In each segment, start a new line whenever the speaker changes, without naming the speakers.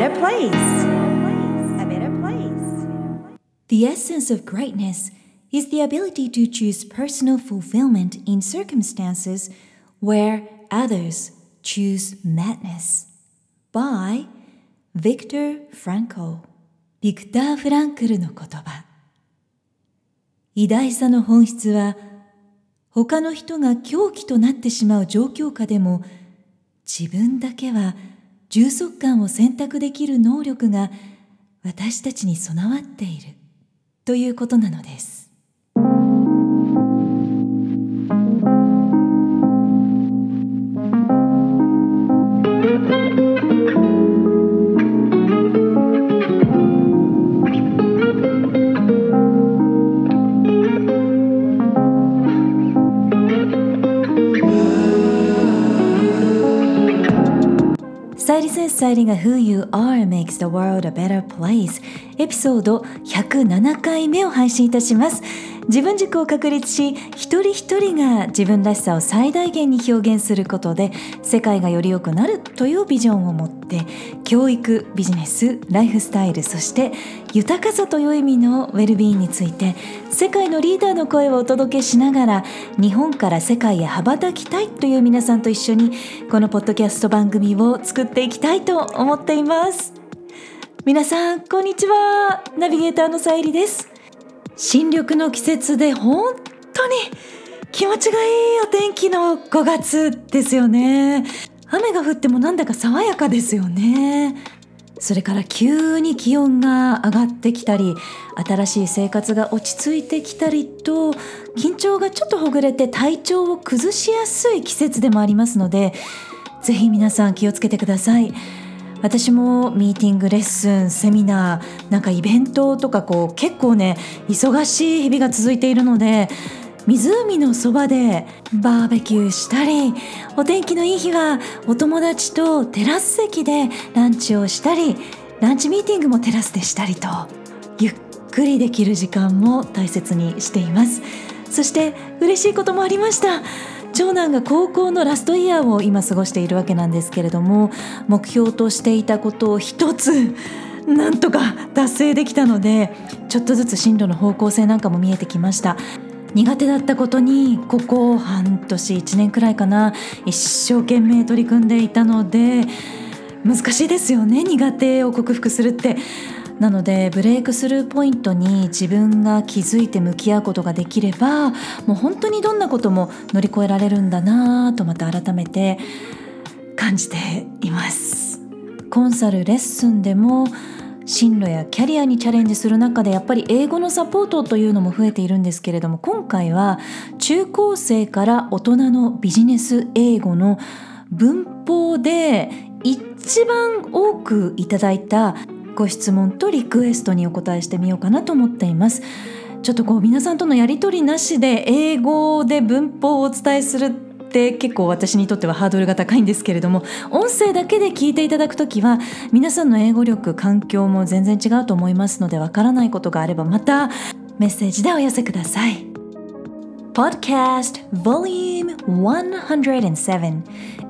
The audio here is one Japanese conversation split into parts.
better place. A better place.
The essence of greatness is the ability to choose personal fulfillment in circumstances where others choose madness. By Victor Frankl ビクター・フランクルの言葉偉大さの本質は他の人が狂気となってしまう状況下でも自分だけは充足感を選択できる能力が私たちに備わっているということなのです。さゆりが Who You Are Makes the World a Better Place エピソード107回目を配信いたします自分軸を確立し一人一人が自分らしさを最大限に表現することで世界がより良くなるというビジョンを持って教育ビジネスライフスタイルそして豊かさという意味のウェルビーについて世界のリーダーの声をお届けしながら日本から世界へ羽ばたきたいという皆さんと一緒にこのポッドキャスト番組を作っていきたいと思っています。皆さんこんにちは。ナビゲーターのさゆりです。新緑の季節で本当に気持ちがいいお天気の5月ですよね雨が降ってもなんだか爽やかですよねそれから急に気温が上がってきたり新しい生活が落ち着いてきたりと緊張がちょっとほぐれて体調を崩しやすい季節でもありますのでぜひ皆さん気をつけてください。私もミーティングレッスンセミナーなんかイベントとかこう結構ね忙しい日々が続いているので湖のそばでバーベキューしたりお天気のいい日はお友達とテラス席でランチをしたりランチミーティングもテラスでしたりとゆっくりできる時間も大切にしています。そして嬉しいこともありました。長男が高校のラストイヤーを今過ごしているわけなんですけれども目標としていたことを一つ なんとか達成できたのでちょっとずつ進路の方向性なんかも見えてきました。苦手だったことにここ半年1年くらいかな一生懸命取り組んでいたので難しいですよね苦手を克服するって。なのでブレイクスルーポイントに自分が気づいて向き合うことができればもう本当にどんなことも乗り越えられるんだなとまた改めて感じています。コンサルレッスンでも進路やキャリアにチャレンジする中でやっぱり英語のサポートというのも増えているんですけれども今回は中高生から大人のビジネス英語の文法で一番多くいただいたご質問とリクエストにお答えしてみようかなと思っています。ちょっとこう皆さんとのやり取りなしで英語で文法をお伝えするって結構私にとってはハードルが高いんですけれども音声だけで聞いていただくときは皆さんの英語力環境も全然違うと思いますのでわからないことがあればまたメッセージでお寄せください。Podcast Volume 107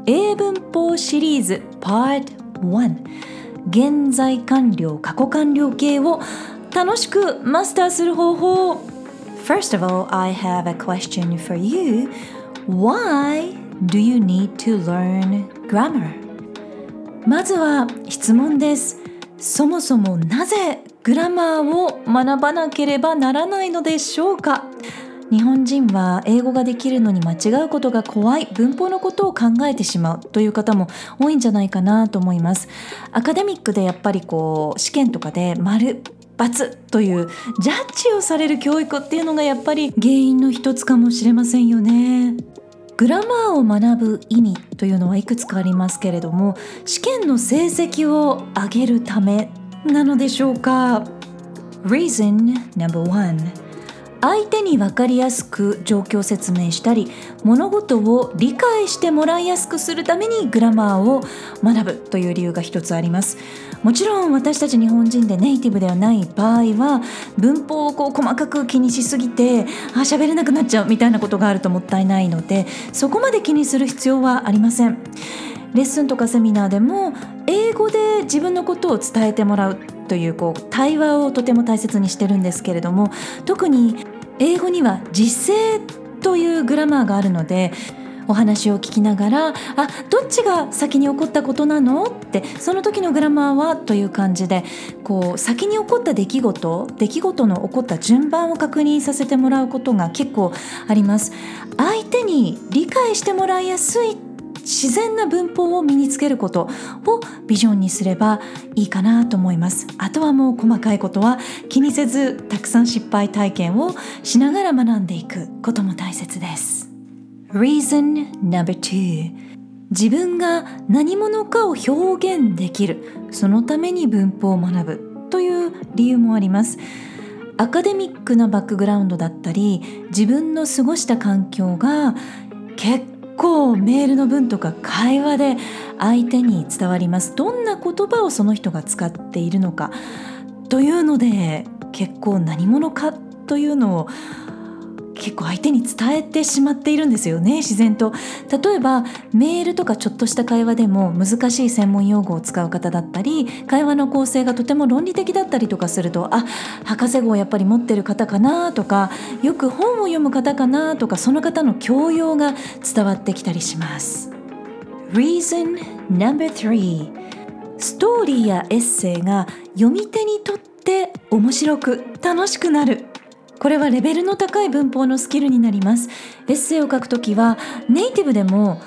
英文法シリーズ Part 1現在完了過去完了形を楽しくマスターする方法 First of all, I have a question for you. Why do you need to learn grammar? まずは質問です。そもそもなぜグラマーを学ばなければならないのでしょうか日本人は英語ができるのに間違うことが怖い文法のことを考えてしまうという方も多いんじゃないかなと思います。アカデミックでやっぱりこう試験とかで丸罰というジャッジをされる教育っていうのがやっぱり原因の一つかもしれませんよね。グラマーを学ぶ意味というのはいくつかありますけれども試験の成績を上げるためなのでしょうか？Reason No.1 相手に分かりやすく状況説明したり物事を理解してもらいやすくするためにグラマーを学ぶという理由が一つあります。もちろん私たち日本人でネイティブではない場合は文法をこう細かく気にしすぎてあ喋れなくなっちゃうみたいなことがあるともったいないのでそこまで気にする必要はありません。レッスンとかセミナーでも英語語で自分のことを伝えてもらうというこう対話をとても大切にしてるんですけれども特に英語には時制というグラマーがあるのでお話を聞きながら「あどっちが先に起こったことなの?」ってその時のグラマーはという感じでこう先に起こった出来事出来事の起こった順番を確認させてもらうことが結構あります。相手に理解してもらいやすい自然な文法を身につけることをビジョンにすればいいかなと思います。あとはもう細かいことは気にせずたくさん失敗体験をしながら学んでいくことも大切です。Reason No.2 自分が何者かを表現できる。そのために文法を学ぶという理由もあります。アカデミックなバックグラウンドだったり自分の過ごした環境が結構メールの文とか会話で相手に伝わります。どんな言葉をその人が使っているのかというので結構何者かというのを結構相手に伝えてしまっているんですよね自然と。例えばメールとかちょっとした会話でも難しい専門用語を使う方だったり会話の構成がとても論理的だったりとかするとあ博士号やっぱり持ってる方かなとかよく本を読む方かなとかその方の教養が伝わってきたりします。Reason No.3 ストーリーやエッセイが読み手にとって面白く楽しくなる。これはレベルの高い文法のスキルになりますエッセイを書くときはネイティブでも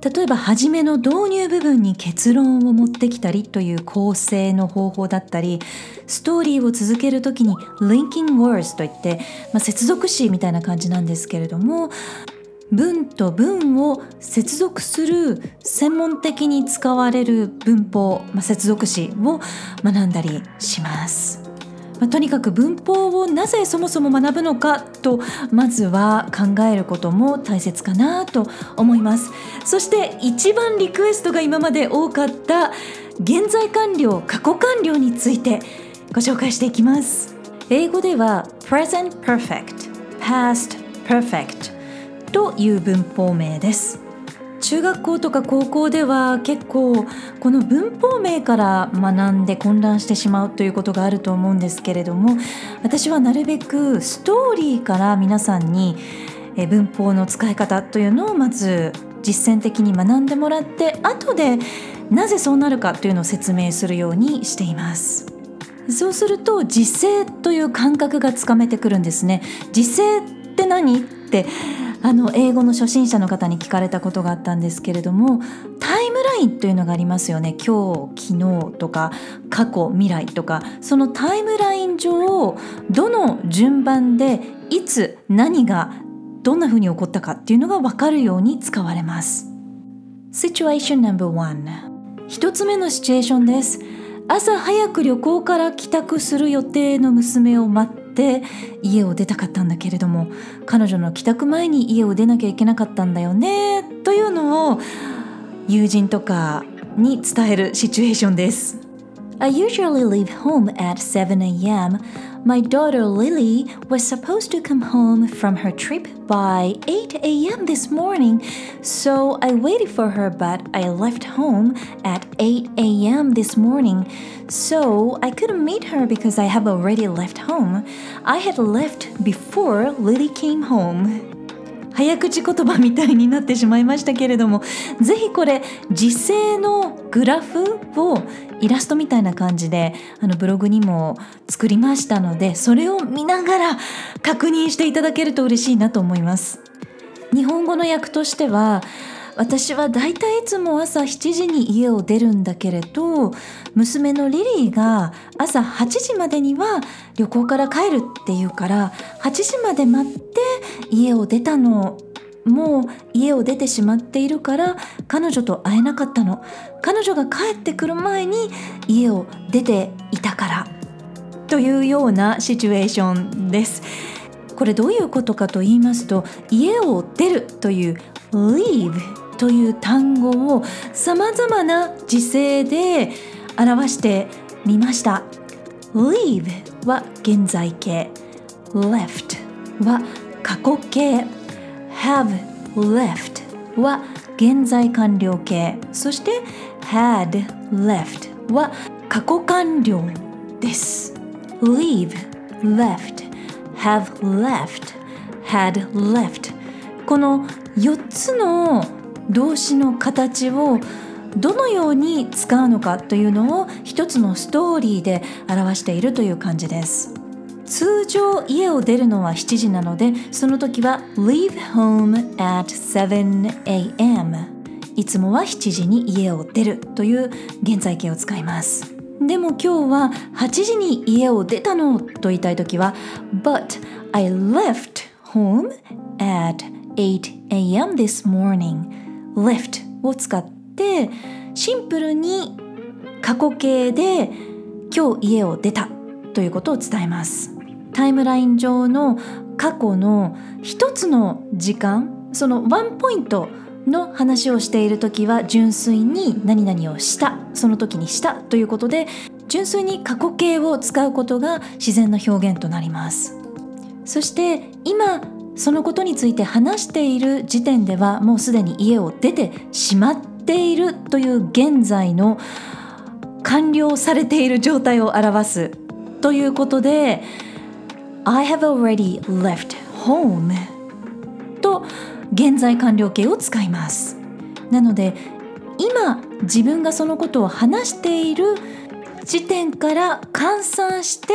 例えば初めの導入部分に結論を持ってきたりという構成の方法だったりストーリーを続ける時に linking words といって、まあ、接続詞みたいな感じなんですけれども文と文を接続する専門的に使われる文法、まあ、接続詞を学んだりします。まあ、とにかく文法をなぜそもそも学ぶのかとまずは考えることも大切かなと思います。そして一番リクエストが今まで多かった現在完了過去完了についてご紹介していきます。英語では present perfect past perfect という文法名です。中学校とか高校では結構この文法名から学んで混乱してしまうということがあると思うんですけれども私はなるべくストーリーから皆さんに文法の使い方というのをまず実践的に学んでもらって後でなぜそうなるかというのを説明するようにしています。そうすると時制という感覚がつかめてくるんですね。時制って何？ってあの英語の初心者の方に聞かれたことがあったんですけれどもタイムラインというのがありますよね。今日昨日とか過去未来とか。そのタイムライン上どの順番でいつ何がどんな風に起こったかっていうのが分かるように使われます。Situation No.1 一つ目のシチュエーションです。朝早く旅行から帰宅する予定の娘を待ってって家を出たかったんだけれども彼女の帰宅前に家を出なきゃいけなかったんだよねというのを友人とかに伝えるシチュエーションです。I usually leave home at 7 a.m. My daughter Lily was supposed to come home from her trip by 8 a.m. this morning, so I waited for her, but I left home at 8 a.m. this morning, so I couldn't meet her because I have already left home. I had left before Lily came home. 早口言葉みたいになってしまいましたけれどもぜひこれ時勢のグラフを イラストみたいな感じであのブログにも作りましたのでそれを見ながら確認していただけると嬉しいなと思います。日本語の訳としては私はだいたいいつも朝7時に家を出るんだけれど娘のリリーが朝8時までには旅行から帰るっていうから8時まで待って家を出たのもう家を出てしまっているから彼女と会えなかったの。彼女が帰ってくる前に家を出ていたから。というようなシチュエーションです。これどういうことかと言いますと家を出るという leave という単語をさまざまな時勢で表してみました。leave は現在形。left は過去形。Have left は現在完了形。そして had left は過去完了です。leave left have left had left この4つの動詞の形をどのように使うのかというのを一つのストーリーで表しているという感じです。通常家を出るのは7時なのでその時は leave home at 7am いつもは7時に家を出るという現在形を使います。でも今日は8時に家を出たのと言いたい時は But I left home at 8am this morning left を使ってシンプルに過去形で今日家を出たということを伝えます。タイムライン上の過去の一つの時間そのワンポイントの話をしている時は純粋に何々をしたその時にしたということで純粋に過去形を使うことが自然な表現となります。そして今そのことについて話している時点ではもうすでに家を出てしまっているという現在の完了されている状態を表すということで I have already left home と現在完了形を使います。なので今自分がそのことを話している時点から換算して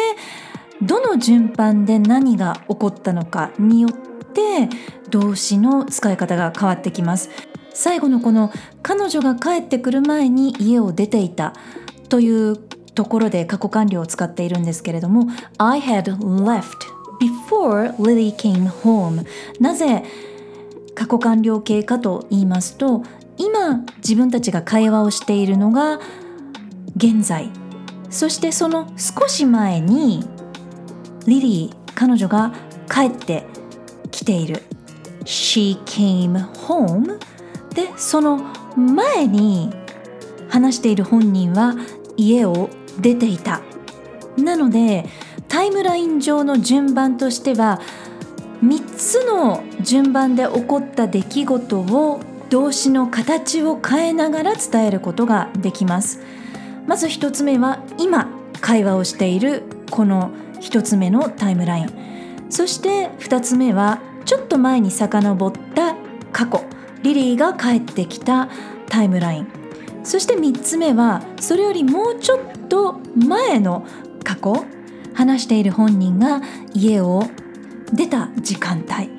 どの順番で何が起こったのかによって動詞の使い方が変わってきます。最後のこの彼女が帰ってくる前に家を出ていたというところで過去完了を使っているんですけれども I had left before Lily came home. なぜ過去完了形かと言いますと今自分たちが会話をしているのが現在。そしてその少し前にリリー彼女が帰ってきている。She came home. でその前に話している本人は家を出ていた。なのでタイムライン上の順番としては3つの順番で起こった出来事を動詞の形を変えながら伝えることができます。まず1つ目は今会話をしているこの1つ目のタイムライン。そして2つ目はちょっと前に遡った過去。リリーが帰ってきたタイムライン。そして3つ目はそれよりもうちょっと前の過去話している本人が家を出た時間帯。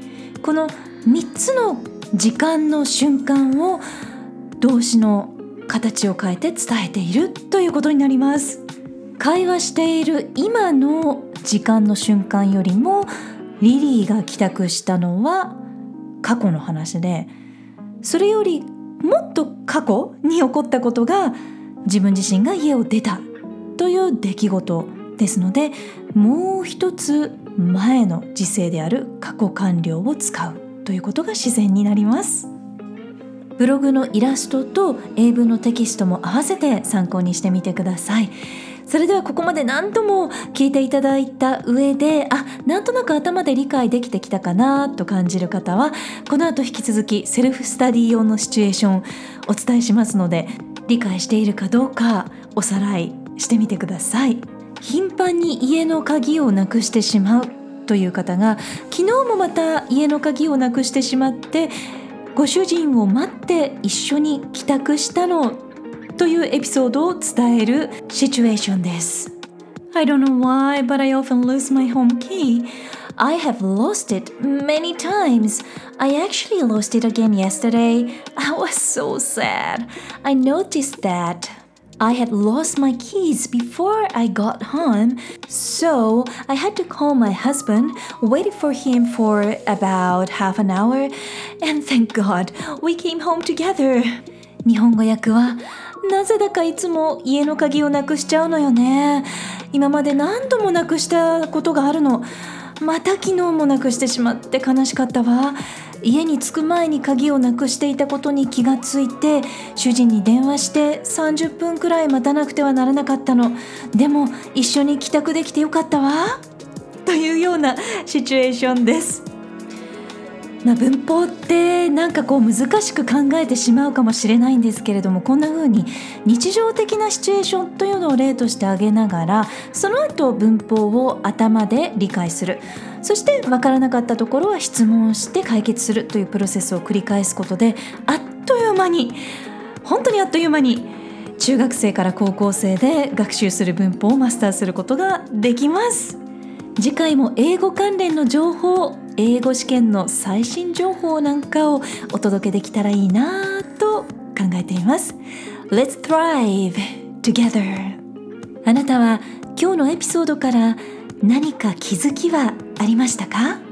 この3つの時間の瞬間を動詞の形を変えて伝えているということになります。会話している今の時間の瞬間よりもリリーが帰宅したのは過去の話でそれよりもっと過去に起こったことが自分自身が家を出たという出来事ですのでもう一つ前の時世である過去完了を使うということが自然になります。ブログのイラストと英文のテキストも合わせて参考にしてみてください。それではここまで何度も聞いていただいた上であなんとなく頭で理解できてきたかなと感じる方はこの後引き続きセルフスタディ用のシチュエーションお伝えしますので理解しているかどうかおさらいしてみてください。頻繁に家の鍵をなくしてしまうという方が昨日もまた家の鍵をなくしてしまってご主人を待って一緒に帰宅したのというエピソードを伝えるシチュエーションです。I don't know why, but I often lose my home key. I have lost it many times. I actually lost it again yesterday. I was so sad. I noticed that. I had lost my keys before I got home, so I had to call my husband, waited for him for about half an hour, and thank God we came home together. 日本語訳は なぜだかいつも家の鍵をなくしちゃうのよね。今まで何度もなくしたことがあるの。また昨日もなくしてしまって悲しかったわ。家に着く前に鍵をなくしていたことに気がついて主人に電話して30分くらい待たなくてはならなかったの。でも一緒に帰宅できてよかったわ。というようなシチュエーションです。まあ、文法ってなんかこう難しく考えてしまうかもしれないんですけれどもこんな風に日常的なシチュエーションというのを例として挙げながらその後文法を頭で理解する。そして分からなかったところは質問して解決するというプロセスを繰り返すことであっという間に本当にあっという間に中学生から高校生で学習する文法をマスターすることができます。次回も英語関連の情報英語試験の最新情報なんかをお届けできたらいいなと考えています。Let's thrive together. あなたは今日のエピソードから何か気づきはありましたか？